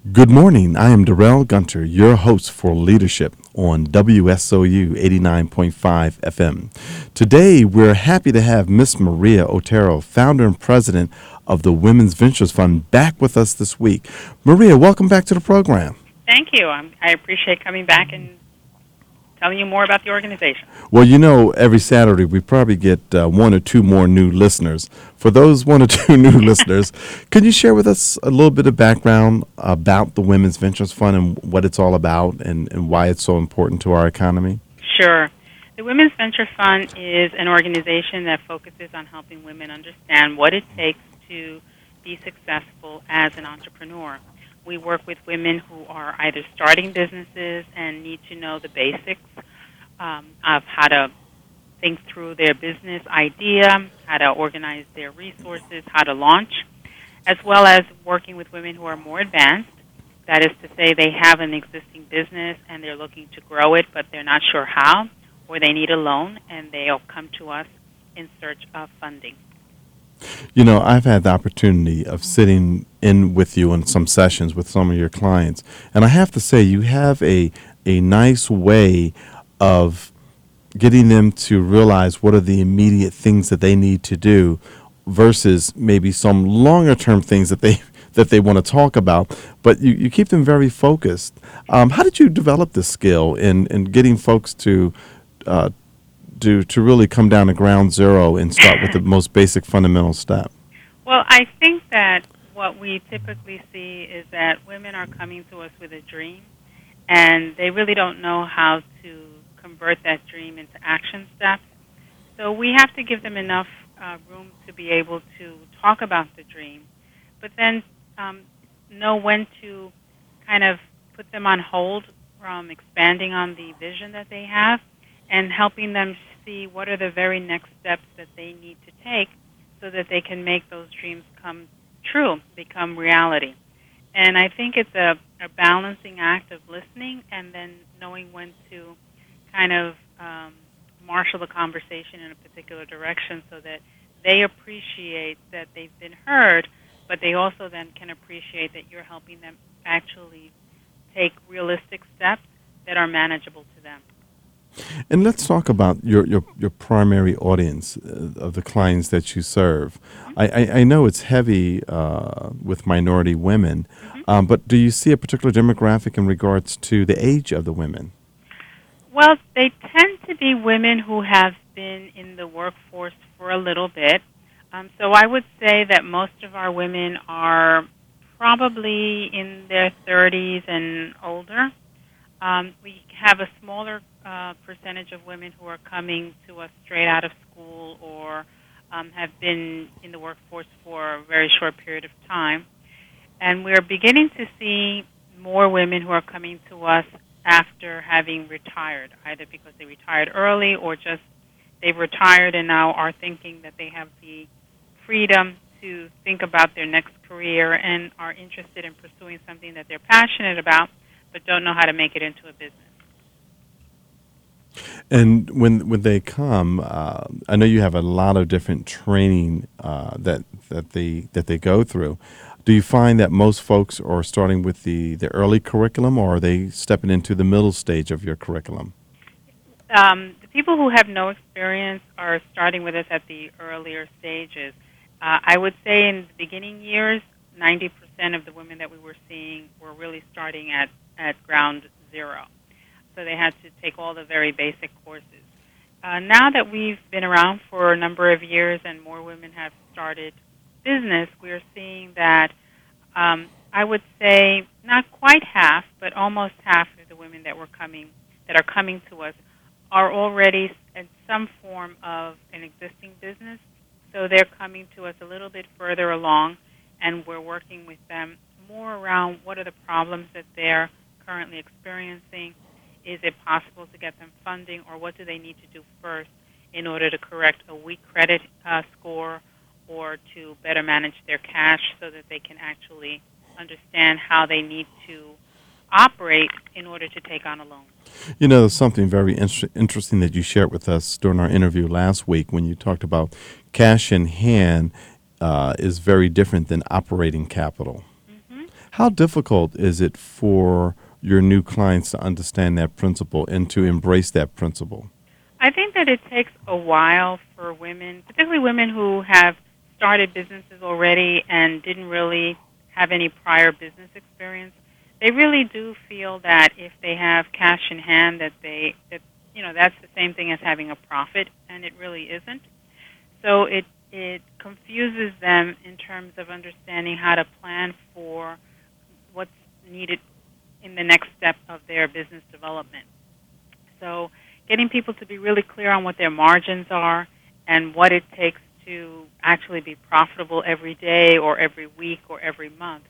Good morning. I am Darrell Gunter, your host for Leadership on WSOU 89.5 FM. Today, we're happy to have Miss Maria Otero, founder and president of the Women's Ventures Fund, back with us this week. Maria, welcome back to the program. Thank you. I appreciate coming back and telling you more about the organization. Well, you know, every Saturday we probably get uh, one or two more new listeners. For those one or two new listeners, can you share with us a little bit of background about the Women's Ventures Fund and what it's all about and, and why it's so important to our economy? Sure. The Women's Venture Fund is an organization that focuses on helping women understand what it takes to be successful as an entrepreneur. We work with women who are either starting businesses and need to know the basics um, of how to think through their business idea, how to organize their resources, how to launch, as well as working with women who are more advanced. That is to say, they have an existing business and they're looking to grow it, but they're not sure how, or they need a loan, and they'll come to us in search of funding. You know, I've had the opportunity of sitting in with you in some sessions with some of your clients, and I have to say, you have a a nice way of getting them to realize what are the immediate things that they need to do versus maybe some longer term things that they that they want to talk about but you, you keep them very focused. Um, how did you develop this skill in, in getting folks to uh, to to really come down to ground zero and start with the most basic fundamental step? Well, I think that what we typically see is that women are coming to us with a dream, and they really don't know how to convert that dream into action steps. So we have to give them enough uh, room to be able to talk about the dream, but then um, know when to kind of put them on hold from expanding on the vision that they have and helping them see what are the very next steps that they need to take so that they can make those dreams come true, become reality. And I think it's a, a balancing act of listening and then knowing when to kind of um, marshal the conversation in a particular direction so that they appreciate that they've been heard, but they also then can appreciate that you're helping them actually take realistic steps that are manageable to them. And let's talk about your, your, your primary audience uh, of the clients that you serve. I, I, I know it's heavy uh, with minority women, Mm-hmm. um, but do you see a particular demographic in regards to the age of the women? Well, they tend to be women who have been in the workforce for a little bit. Um, so I would say that most of our women are probably in their 30s and older. Um, we have a smaller uh, percentage of women who are coming to us straight out of school or um, have been in the workforce for a very short period of time. And we're beginning to see more women who are coming to us after having retired, either because they retired early or just they've retired and now are thinking that they have the freedom to think about their next career and are interested in pursuing something that they're passionate about but don't know how to make it into a business. And when when they come, uh, I know you have a lot of different training uh, that that they that they go through. Do you find that most folks are starting with the, the early curriculum, or are they stepping into the middle stage of your curriculum? Um, the people who have no experience are starting with us at the earlier stages. Uh, I would say in the beginning years, 90% of the women that we were seeing were really starting at, at ground zero. So they had to take all the very basic courses. Uh, now that we've been around for a number of years and more women have started business, we're seeing that um, I would say not quite half, but almost half of the women that were coming that are coming to us are already in some form of an existing business. So they're coming to us a little bit further along, and we're working with them more around what are the problems that they're currently experiencing. Is it possible to get them funding, or what do they need to do first in order to correct a weak credit uh, score or to better manage their cash so that they can actually understand how they need to operate in order to take on a loan. You know, something very inter- interesting that you shared with us during our interview last week when you talked about cash in hand uh, is very different than operating capital. Mm-hmm. How difficult is it for your new clients to understand that principle and to embrace that principle? I think that it takes a while for women, particularly women who have started businesses already and didn't really have any prior business experience. They really do feel that if they have cash in hand, that they that you know that's the same thing as having a profit, and it really isn't. So it it confuses them in terms of understanding how to plan for what's needed in the next step of their business development. So getting people to be really clear on what their margins are and what it takes to actually be profitable every day or every week or every month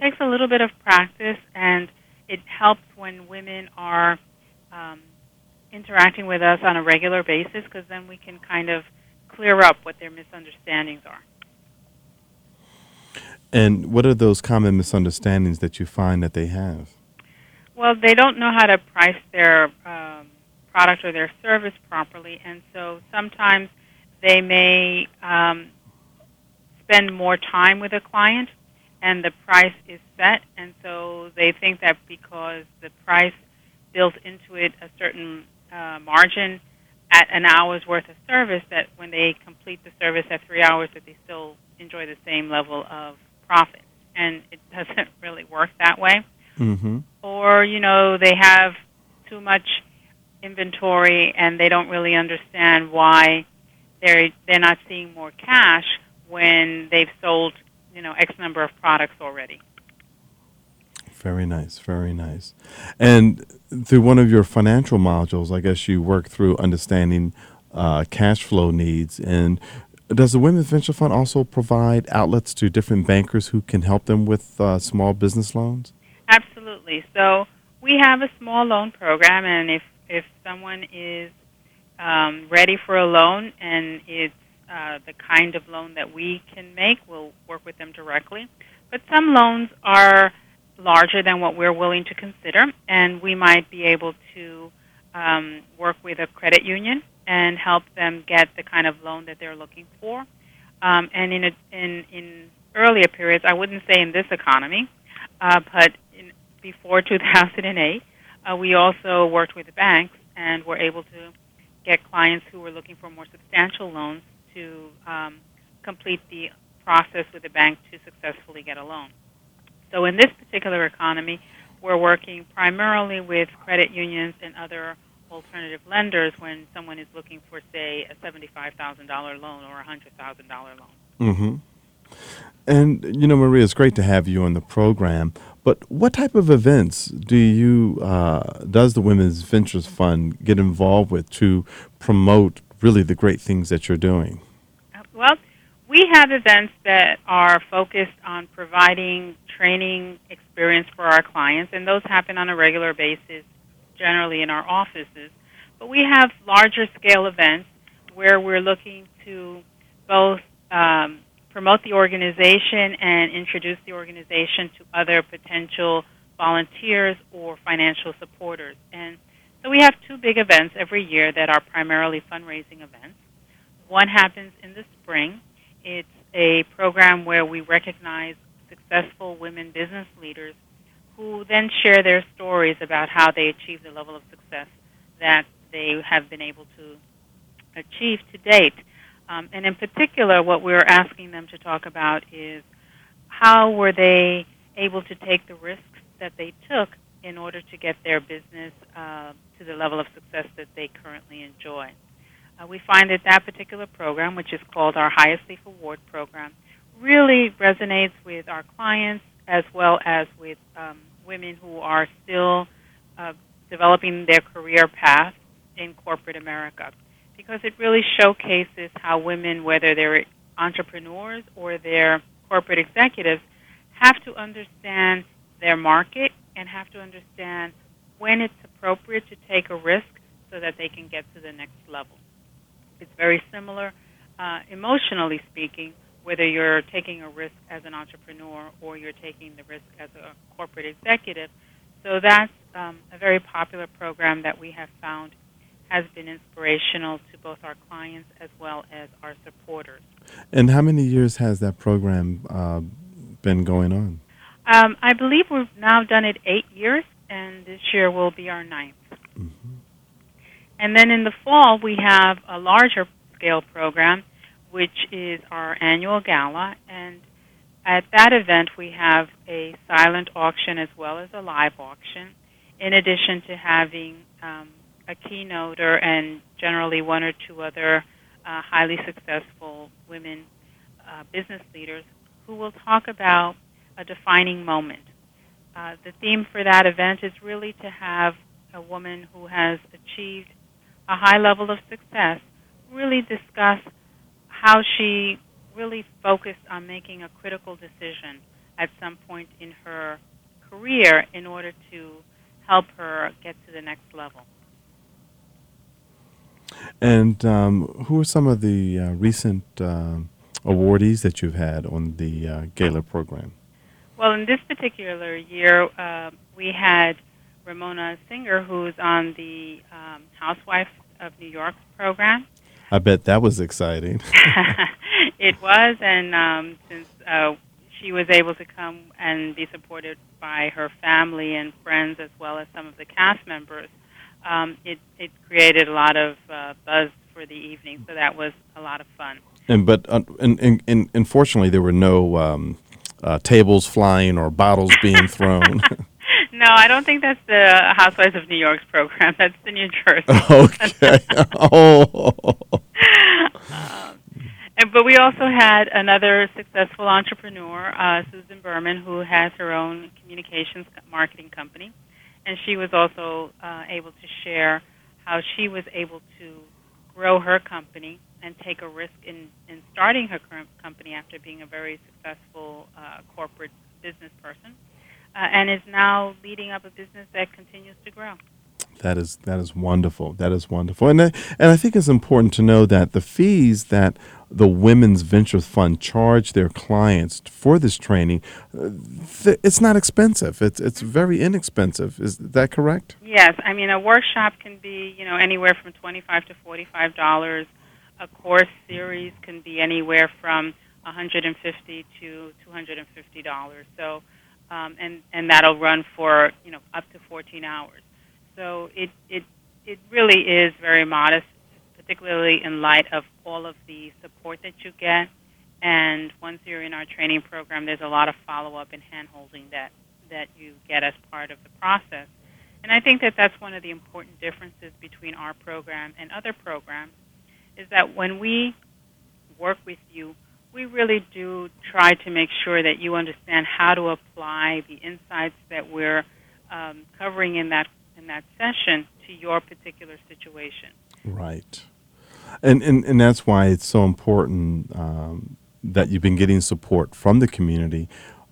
takes a little bit of practice and it helps when women are um, interacting with us on a regular basis because then we can kind of clear up what their misunderstandings are. And what are those common misunderstandings that you find that they have? Well, they don't know how to price their um, product or their service properly, and so sometimes they may um, spend more time with a client, and the price is set, and so they think that because the price built into it a certain uh, margin at an hour's worth of service, that when they complete the service at three hours, that they still enjoy the same level of profit, and it doesn't really work that way. Mm-hmm. Or you know they have too much inventory and they don't really understand why they're they're not seeing more cash when they've sold you know X number of products already. Very nice, very nice. And through one of your financial modules, I guess you work through understanding uh, cash flow needs. And does the Women's Venture Fund also provide outlets to different bankers who can help them with uh, small business loans? Absolutely. So we have a small loan program, and if if someone is um, ready for a loan and it's uh, the kind of loan that we can make, we'll work with them directly. But some loans are larger than what we're willing to consider, and we might be able to um, work with a credit union and help them get the kind of loan that they're looking for. Um, and in, a, in in earlier periods, I wouldn't say in this economy, uh, but before 2008, uh, we also worked with the banks and were able to get clients who were looking for more substantial loans to um, complete the process with the bank to successfully get a loan. So in this particular economy, we're working primarily with credit unions and other alternative lenders when someone is looking for, say, a $75,000 loan or a $100,000 loan. Mm-hmm. And you know, Maria, it's great to have you on the program. But what type of events do you uh, does the Women's Ventures Fund get involved with to promote really the great things that you're doing? Uh, Well, we have events that are focused on providing training experience for our clients, and those happen on a regular basis, generally in our offices. But we have larger scale events where we're looking to both um, promote the organization and introduce the organization to other potential volunteers or financial supporters. And so we have two big events every year that are primarily fundraising events. One happens in the spring. It's a program where we recognize successful women business leaders who then share their stories about how they achieved the level of success that they have been able to achieve to date. Um, and in particular, what we're asking them to talk about is how were they able to take the risks that they took in order to get their business uh, to the level of success that they currently enjoy. Uh, we find that that particular program, which is called our Highest Leaf Award program, really resonates with our clients as well as with um, women who are still uh, developing their career path in corporate America because it really showcases how women, whether they're entrepreneurs or they're corporate executives, have to understand their market and have to understand when it's appropriate to take a risk so that they can get to the next level. It's very similar, uh, emotionally speaking, whether you're taking a risk as an entrepreneur or you're taking the risk as a corporate executive. So that's um, a very popular program that we have found has been inspirational to both our clients as well as our supporters. And how many years has that program uh, been going on? Um, I believe we've now done it eight years, and this year will be our ninth. hmm And then in the fall, we have a larger scale program, which is our annual gala. And at that event, we have a silent auction as well as a live auction, in addition to having um, a keynoter and generally one or two other uh, highly successful women uh, business leaders who will talk about a defining moment. Uh, the theme for that event is really to have a woman who has achieved a high level of success really discuss how she really focused on making a critical decision at some point in her career in order to help her get to the next level. And um, who are some of the uh, recent um awardees that you've had on the uh, gala program? Well, in this particular year, uh, we had Ramona Singer, who's on the um, Housewives of New York program. I bet that was exciting. it was, and um, since uh, she was able to come and be supported by her family and friends as well as some of the cast members, um, it, it created a lot of uh, buzz for the evening. So that was a lot of fun. And but uh, and, and, and unfortunately, there were no um, uh, tables flying or bottles being thrown. no, I don't think that's the Housewives of New York's program. That's the New Jersey. okay. oh. um, and, but we also had another successful entrepreneur, uh, Susan Berman, who has her own communications marketing company, and she was also uh, able to share how she was able to grow her company and take a risk in, in starting her current company after being a very successful uh, corporate business person, uh, and is now leading up a business that continues to grow. That is that is wonderful. That is wonderful, and I, and I think it's important to know that the fees that the Women's Venture Fund charge their clients for this training, uh, it's not expensive. It's it's very inexpensive. Is that correct? Yes, I mean a workshop can be you know anywhere from twenty five to forty five dollars. A course series can be anywhere from one hundred and fifty to two hundred and fifty dollars. So, um, and and that'll run for you know up to fourteen hours. So it it it really is very modest, particularly in light of all of the support that you get. And once you're in our training program, there's a lot of follow up and hand holding that that you get as part of the process. And I think that that's one of the important differences between our program and other programs is that when we work with you, we really do try to make sure that you understand how to apply the insights that we're um, covering in that in that session to your particular situation. Right. And and, and that's why it's so important um, that you've been getting support from the community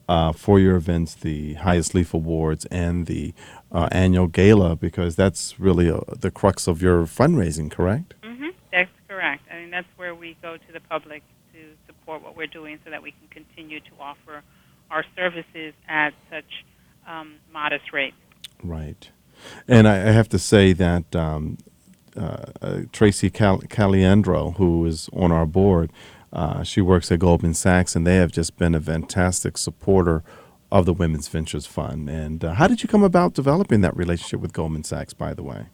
uh, for your events, the Highest Leaf Awards and the uh, annual gala, because that's really uh, the crux of your fundraising, correct? Mm-hmm. That's correct. I mean, that's where we go to the public to support what we're doing so that we can continue to offer our services at such um, modest rates. Right. And I, I have to say that um, uh, Tracy Cal- Caliendro, who is on our board, uh, she works at Goldman Sachs, and they have just been a fantastic supporter of the Women's Ventures Fund. And uh, how did you come about developing that relationship with Goldman Sachs, by the way?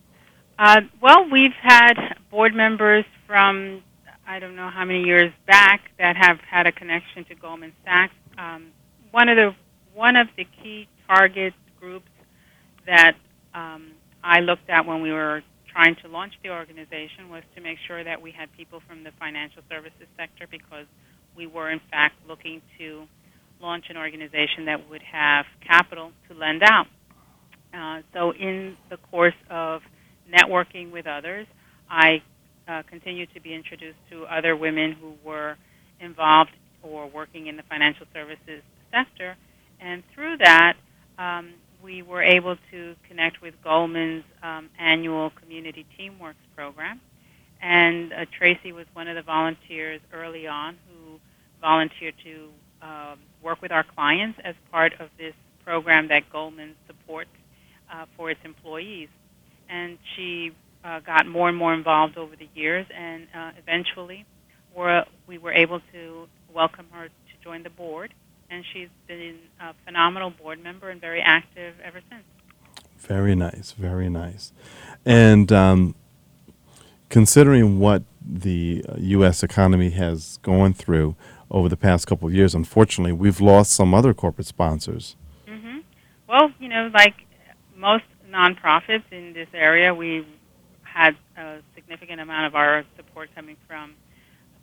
Uh, well, we've had board members from I don't know how many years back that have had a connection to Goldman Sachs. Um, one of the one of the key target groups that um, I looked at when we were trying to launch the organization was to make sure that we had people from the financial services sector because we were in fact looking to launch an organization that would have capital to lend out. Uh, so in the course of networking with others, I uh, continued to be introduced to other women who were involved or working in the financial services sector, and through that, um, we were able to connect with Goldman's um, annual Community Teamworks program. And uh, Tracy was one of the volunteers early on who volunteered to uh, work with our clients as part of this program that Goldman supports uh, for its employees. And she uh, got more and more involved over the years, and uh, eventually we're, we were able to welcome her to join the board. And she's been a phenomenal board member and very active ever since. Very nice, very nice. And um, considering what the U.S. economy has gone through over the past couple of years, unfortunately, we've lost some other corporate sponsors. hmm Well, you know, like most nonprofits in this area, we've had a significant amount of our support coming from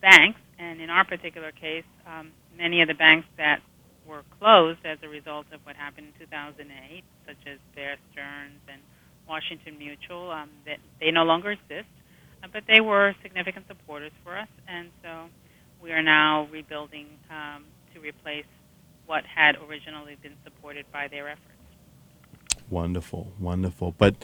banks, and in our particular case, um, many of the banks that were closed as a result of what happened in 2008, such as Bear Stearns and Washington Mutual, um, that they no longer exist, uh, but they were significant supporters for us, and so we are now rebuilding um, to replace what had originally been supported by their efforts. Wonderful, wonderful. But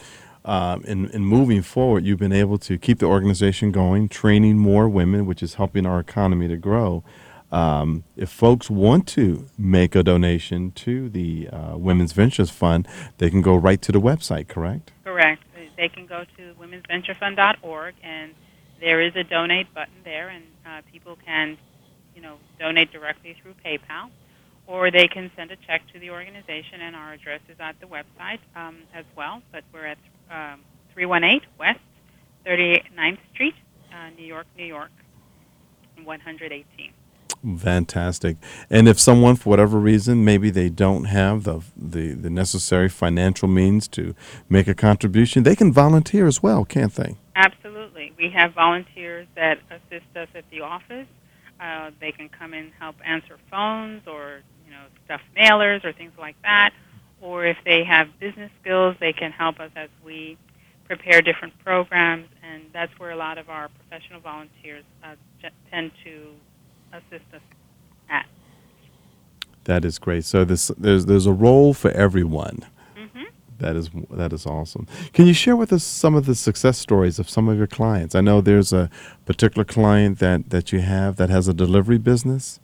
um, in, in moving forward, you've been able to keep the organization going, training more women, which is helping our economy to grow. Um, if folks want to make a donation to the uh, Women's Ventures Fund, they can go right to the website, correct? Correct. They can go to womensventurefund.org, and there is a donate button there, and uh, people can, you know, donate directly through PayPal, or they can send a check to the organization, and our address is at the website um, as well. But we're at um, 318 West 39th Street, uh, New York, New York, 118. Fantastic. And if someone, for whatever reason, maybe they don't have the, the, the necessary financial means to make a contribution, they can volunteer as well, can't they? Absolutely. We have volunteers that assist us at the office. Uh, they can come and help answer phones or you know stuff mailers or things like that. Or if they have business skills, they can help us as we prepare different programs. And that's where a lot of our professional volunteers uh, tend to assist us at. That is great. So this, there's there's a role for everyone. hmm That is that is awesome. Can you share with us some of the success stories of some of your clients? I know there's a particular client that, that you have that has a delivery business.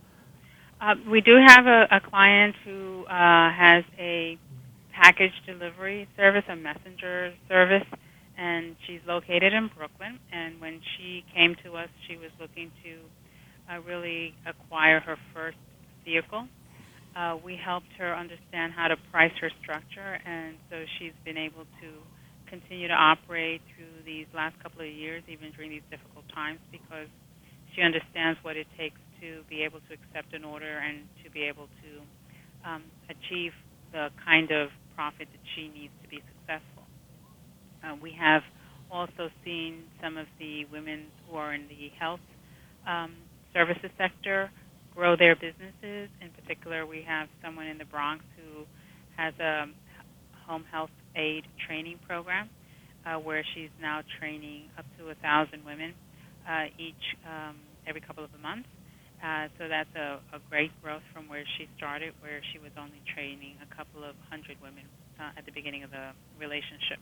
Uh, we do have a, a client who uh, has a package delivery service, a messenger service, and she's located in Brooklyn. And when she came to us, she was looking to uh, really acquire her first vehicle. Uh, we helped her understand how to price her structure, and so she's been able to continue to operate through these last couple of years, even during these difficult times, because she understands what it takes to be able to accept an order and to be able to um, achieve the kind of profit that she needs to be successful. Uh, we have also seen some of the women who are in the health um, services sector grow their businesses. In particular, we have someone in the Bronx who has a home health aide training program uh, where she's now training up to a thousand women uh, each um, every couple of months. Uh, so that's a, a great growth from where she started, where she was only training a couple of hundred women uh, at the beginning of the relationship.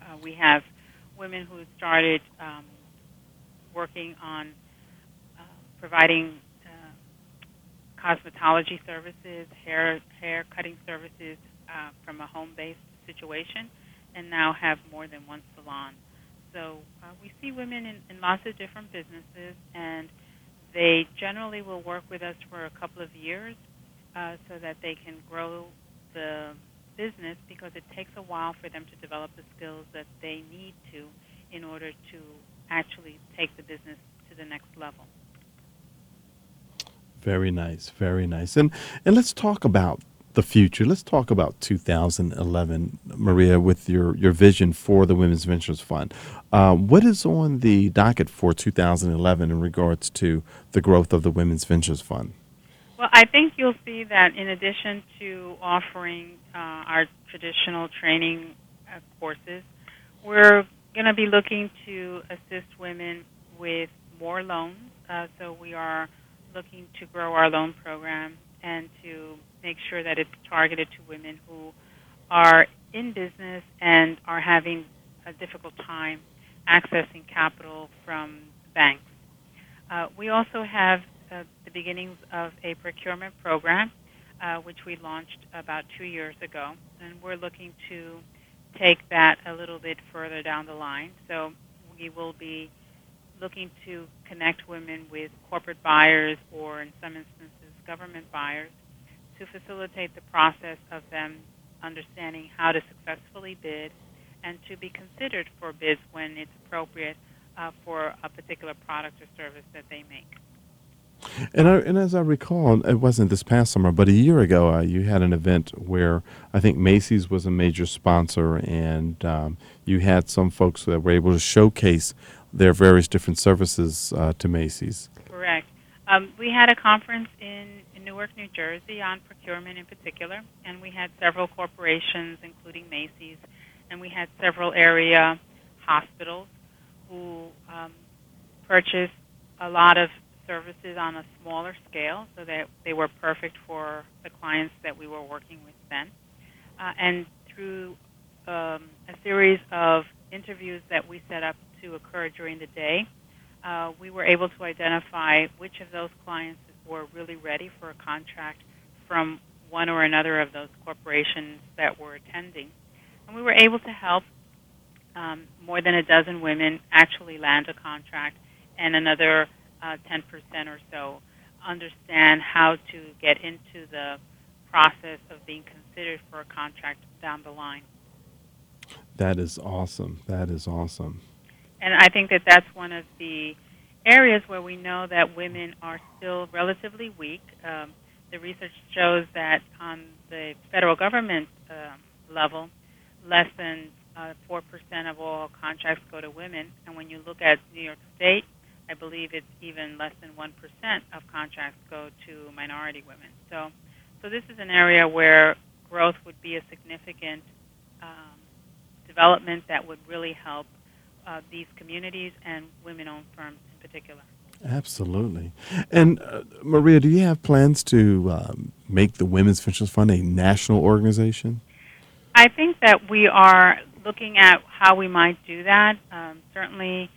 Uh, we have women who started um, working on providing uh, cosmetology services, hair hair cutting services uh, from a home-based situation, and now have more than one salon. So uh, we see women in, in lots of different businesses, and they generally will work with us for a couple of years uh, so that they can grow the business because it takes a while for them to develop the skills that they need to in order to actually take the business to the next level. Very nice, very nice. And and let's talk about the future. Let's talk about 2011, Maria, with your, your vision for the Women's Ventures Fund. Uh, what is on the docket for 2011 in regards to the growth of the Women's Ventures Fund? Well, I think you'll see that in addition to offering uh, our traditional training uh, courses, we're going to be looking to assist women with more loans. Uh, so we are looking to grow our loan program and to make sure that it's targeted to women who are in business and are having a difficult time accessing capital from banks. Uh, we also have uh, the beginnings of a procurement program, uh, which we launched about two years ago, and we're looking to take that a little bit further down the line. So we will be looking to connect women with corporate buyers or, in some instances, government buyers to facilitate the process of them understanding how to successfully bid and to be considered for bids when it's appropriate uh, for a particular product or service that they make. And, I, and as I recall, it wasn't this past summer, but a year ago, uh, you had an event where I think Macy's was a major sponsor, and um, you had some folks that were able to showcase their various different services uh, to Macy's. Correct. Um, we had a conference in, in Newark, New Jersey on procurement in particular, and we had several corporations, including Macy's, and we had several area hospitals who um, purchased a lot of services on a smaller scale so that they were perfect for the clients that we were working with then. Uh, and through um, a series of interviews that we set up to occur during the day, uh, we were able to identify which of those clients were really ready for a contract from one or another of those corporations that were attending. And we were able to help um, more than a dozen women actually land a contract and another uh, 10% or so understand how to get into the process of being considered for a contract down the line. That is awesome. That is awesome. And I think that that's one of the areas where we know that women are still relatively weak. Um, the research shows that on the federal government um, level, less than uh, 4% of all contracts go to women. And when you look at New York State, I believe it's even less than 1% of contracts go to minority women. So, so this is an area where growth would be a significant um, development that would really help uh, these communities and women-owned firms in particular. Absolutely. And uh, Maria, do you have plans to um, make the Women's Ventures Fund a national organization? I think that we are looking at how we might do that. Um, certainly,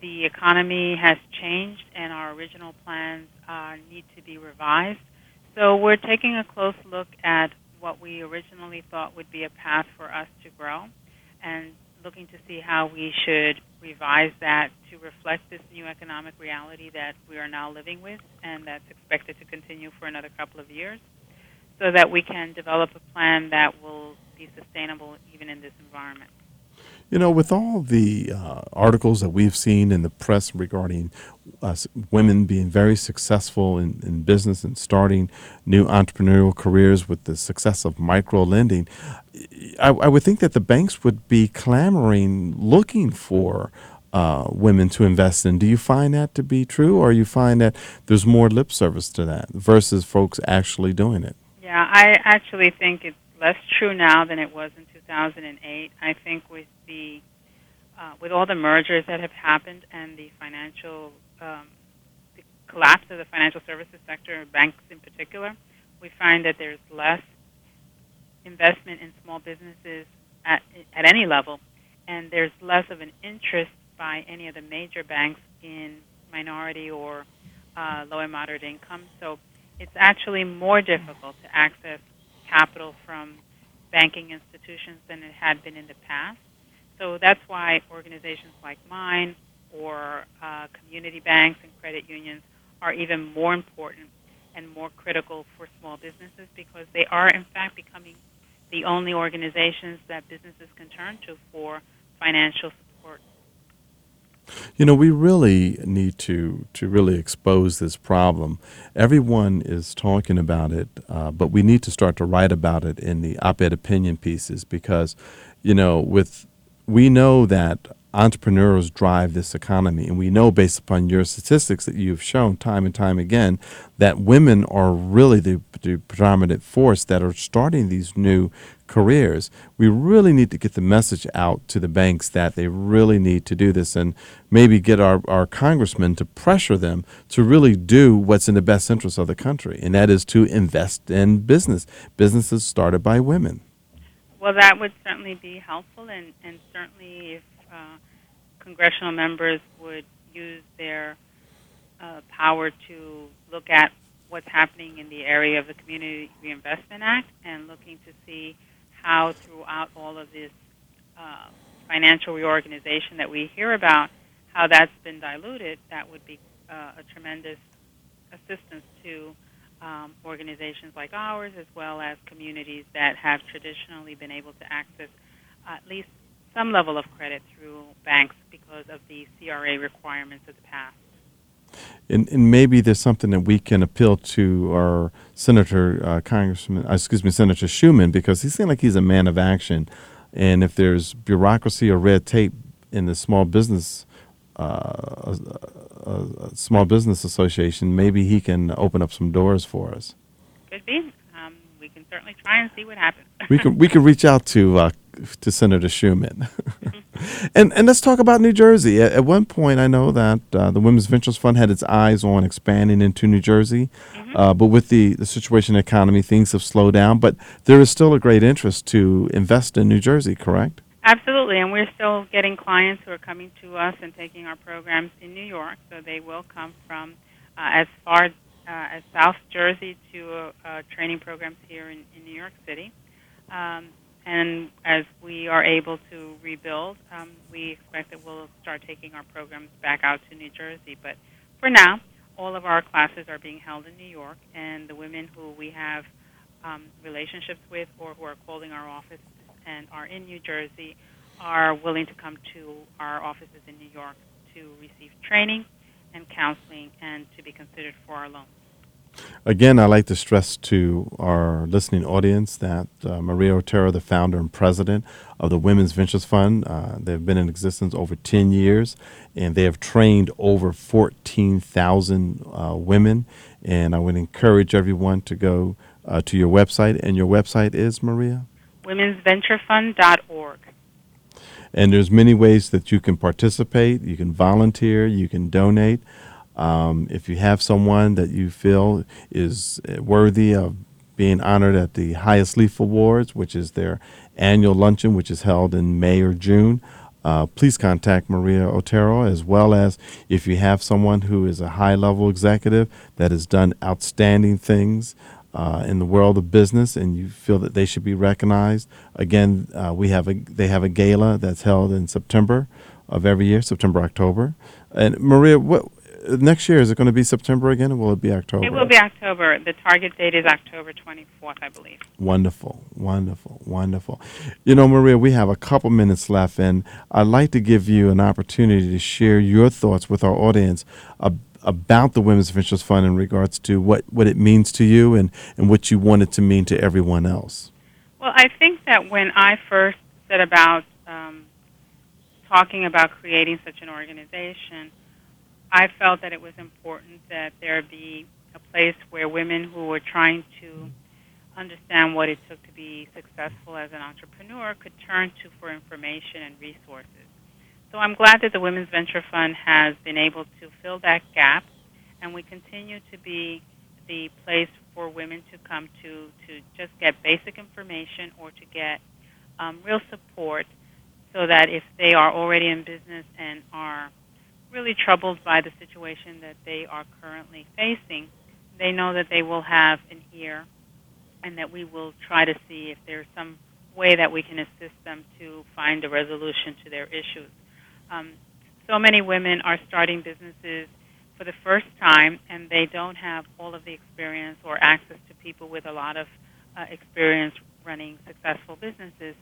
the economy has changed, and our original plans uh, need to be revised. So we're taking a close look at what we originally thought would be a path for us to grow, and looking to see how we should revise that to reflect this new economic reality that we are now living with, and that's expected to continue for another couple of years, so that we can develop a plan that will be sustainable even in this environment. You know, with all the uh, articles that we've seen in the press regarding women being very successful in, in business and starting new entrepreneurial careers with the success of micro lending, I, I would think that the banks would be clamoring, looking for uh, women to invest in. Do you find that to be true, or you find that there's more lip service to that versus folks actually doing it? Yeah, I actually think it's less true now than it was in 2008. I think with the uh, with all the mergers that have happened and the financial um, the collapse of the financial services sector, banks in particular, we find that there's less investment in small businesses at at any level, and there's less of an interest by any of the major banks in minority or uh, low and moderate income. So it's actually more difficult to access capital from banking institutions than it had been in the past. So that's why organizations like mine or uh, community banks and credit unions are even more important and more critical for small businesses because they are, in fact, becoming the only organizations that businesses can turn to for financial support. You know, we really need to to really expose this problem. Everyone is talking about it, uh, but we need to start to write about it in the op-ed opinion pieces because, you know, with we know that entrepreneurs drive this economy. And we know, based upon your statistics that you've shown time and time again, that women are really the, the, predominant force that are starting these new careers. We really need to get the message out to the banks that they really need to do this and maybe get our, our congressmen to pressure them to really do what's in the best interest of the country, and that is to invest in business, businesses started by women. Well, that would certainly be helpful, and, and certainly if uh, congressional members would use their uh, power to look at what's happening in the area of the Community Reinvestment Act and looking to see how throughout all of this uh, financial reorganization that we hear about, how that's been diluted, that would be uh, a tremendous assistance to um, organizations like ours, as well as communities that have traditionally been able to access at least some level of credit through banks because of the CRA requirements of the past. And, and maybe there's something that we can appeal to our Senator, uh, Congressman, uh, excuse me, Senator Schumer, because he seems like he's a man of action. And if there's bureaucracy or red tape in the small business, uh, uh, uh, small business association, maybe he can open up some doors for us. Could be. Um, we can certainly try and see what happens. we can we can reach out to uh, to Senator Schumer. and and let's talk about New Jersey. At, at one point, I know that uh, the Women's Ventures Fund had its eyes on expanding into New Jersey, Mm-hmm. uh, but with the, the situation in the economy, things have slowed down. But there is still a great interest to invest in New Jersey, correct? Absolutely, and we're still getting clients who are coming to us and taking our programs in New York. So they will come from uh, as far uh, as South Jersey to uh, uh, training programs here in, in New York City. Um, and as we are able to rebuild, um, we expect that we'll start taking our programs back out to New Jersey. But for now, all of our classes are being held in New York, and the women who we have um, relationships with or who are calling our office and are in New Jersey are willing to come to our offices in New York to receive training and counseling and to be considered for our loan. Again, I'd like to stress to our listening audience that uh, Maria Otero, the founder and president of the Women's Ventures Fund, uh, they've been in existence over 10 years, and they have trained over 14,000 uh, women. And I would encourage everyone to go uh, to your website, and your website is Maria. Women'sVentureFund.org. And there's many ways that you can participate. You can volunteer. You can donate. Um, if you have someone that you feel is worthy of being honored at the Highest Leaf Awards, which is their annual luncheon, which is held in May or June, uh, please contact Maria Otero, as well as if you have someone who is a high level executive that has done outstanding things uh, in the world of business and you feel that they should be recognized. Again, uh, we have a, they have a gala that's held in September of every year, September, October. And Maria, what, next year, is it going to be September again, or will it be October? It will be October. The target date is October 24th, I believe. Wonderful, wonderful, wonderful. You know, Maria, we have a couple minutes left, and I'd like to give you an opportunity to share your thoughts with our audience ab- about the Women's Ventures Fund in regards to what, what it means to you and, and what you want it to mean to everyone else. Well, I think that when I first set about um, talking about creating such an organization, I felt that it was important that there be a place where women who were trying to understand what it took to be successful as an entrepreneur could turn to for information and resources. So I'm glad that the Women's Venture Fund has been able to fill that gap, and we continue to be the place for women to come to to just get basic information or to get um, real support so that if they are already in business and are really troubled by the situation that they are currently facing, they know that they will have an ear and that we will try to see if there's some way that we can assist them to find a resolution to their issues. Um, so many women are starting businesses for the first time and they don't have all of the experience or access to people with a lot of uh, experience running successful businesses.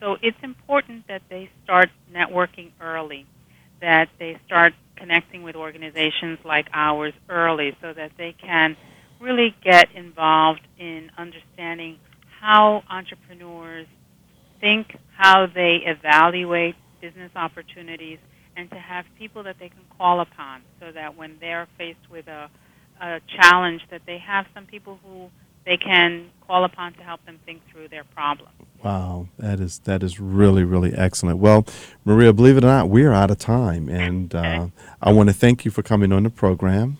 So it's important that they start networking early, that they start connecting with organizations like ours early so that they can really get involved in understanding how entrepreneurs think, how they evaluate business opportunities, and to have people that they can call upon so that when they're faced with a, a challenge that they have some people who they can call upon to help them think through their problem. Wow, that is that is really really excellent. Well, Maria, believe it or not, we are out of time, and uh, I want to thank you for coming on the program.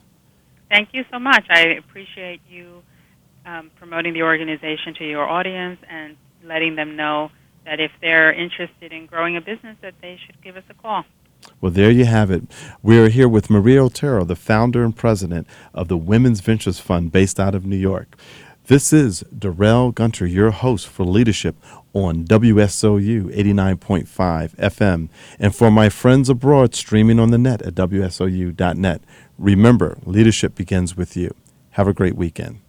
Thank you so much. I appreciate you um, promoting the organization to your audience and letting them know that if they're interested in growing a business, that they should give us a call. Well, there you have it. We are here with Maria Otero, the founder and president of the Women's Ventures Fund based out of New York. This is Darrell Gunter, your host for Leadership on WSOU 89.5 FM. And for my friends abroad streaming on the net at WSOU.net, remember, leadership begins with you. Have a great weekend.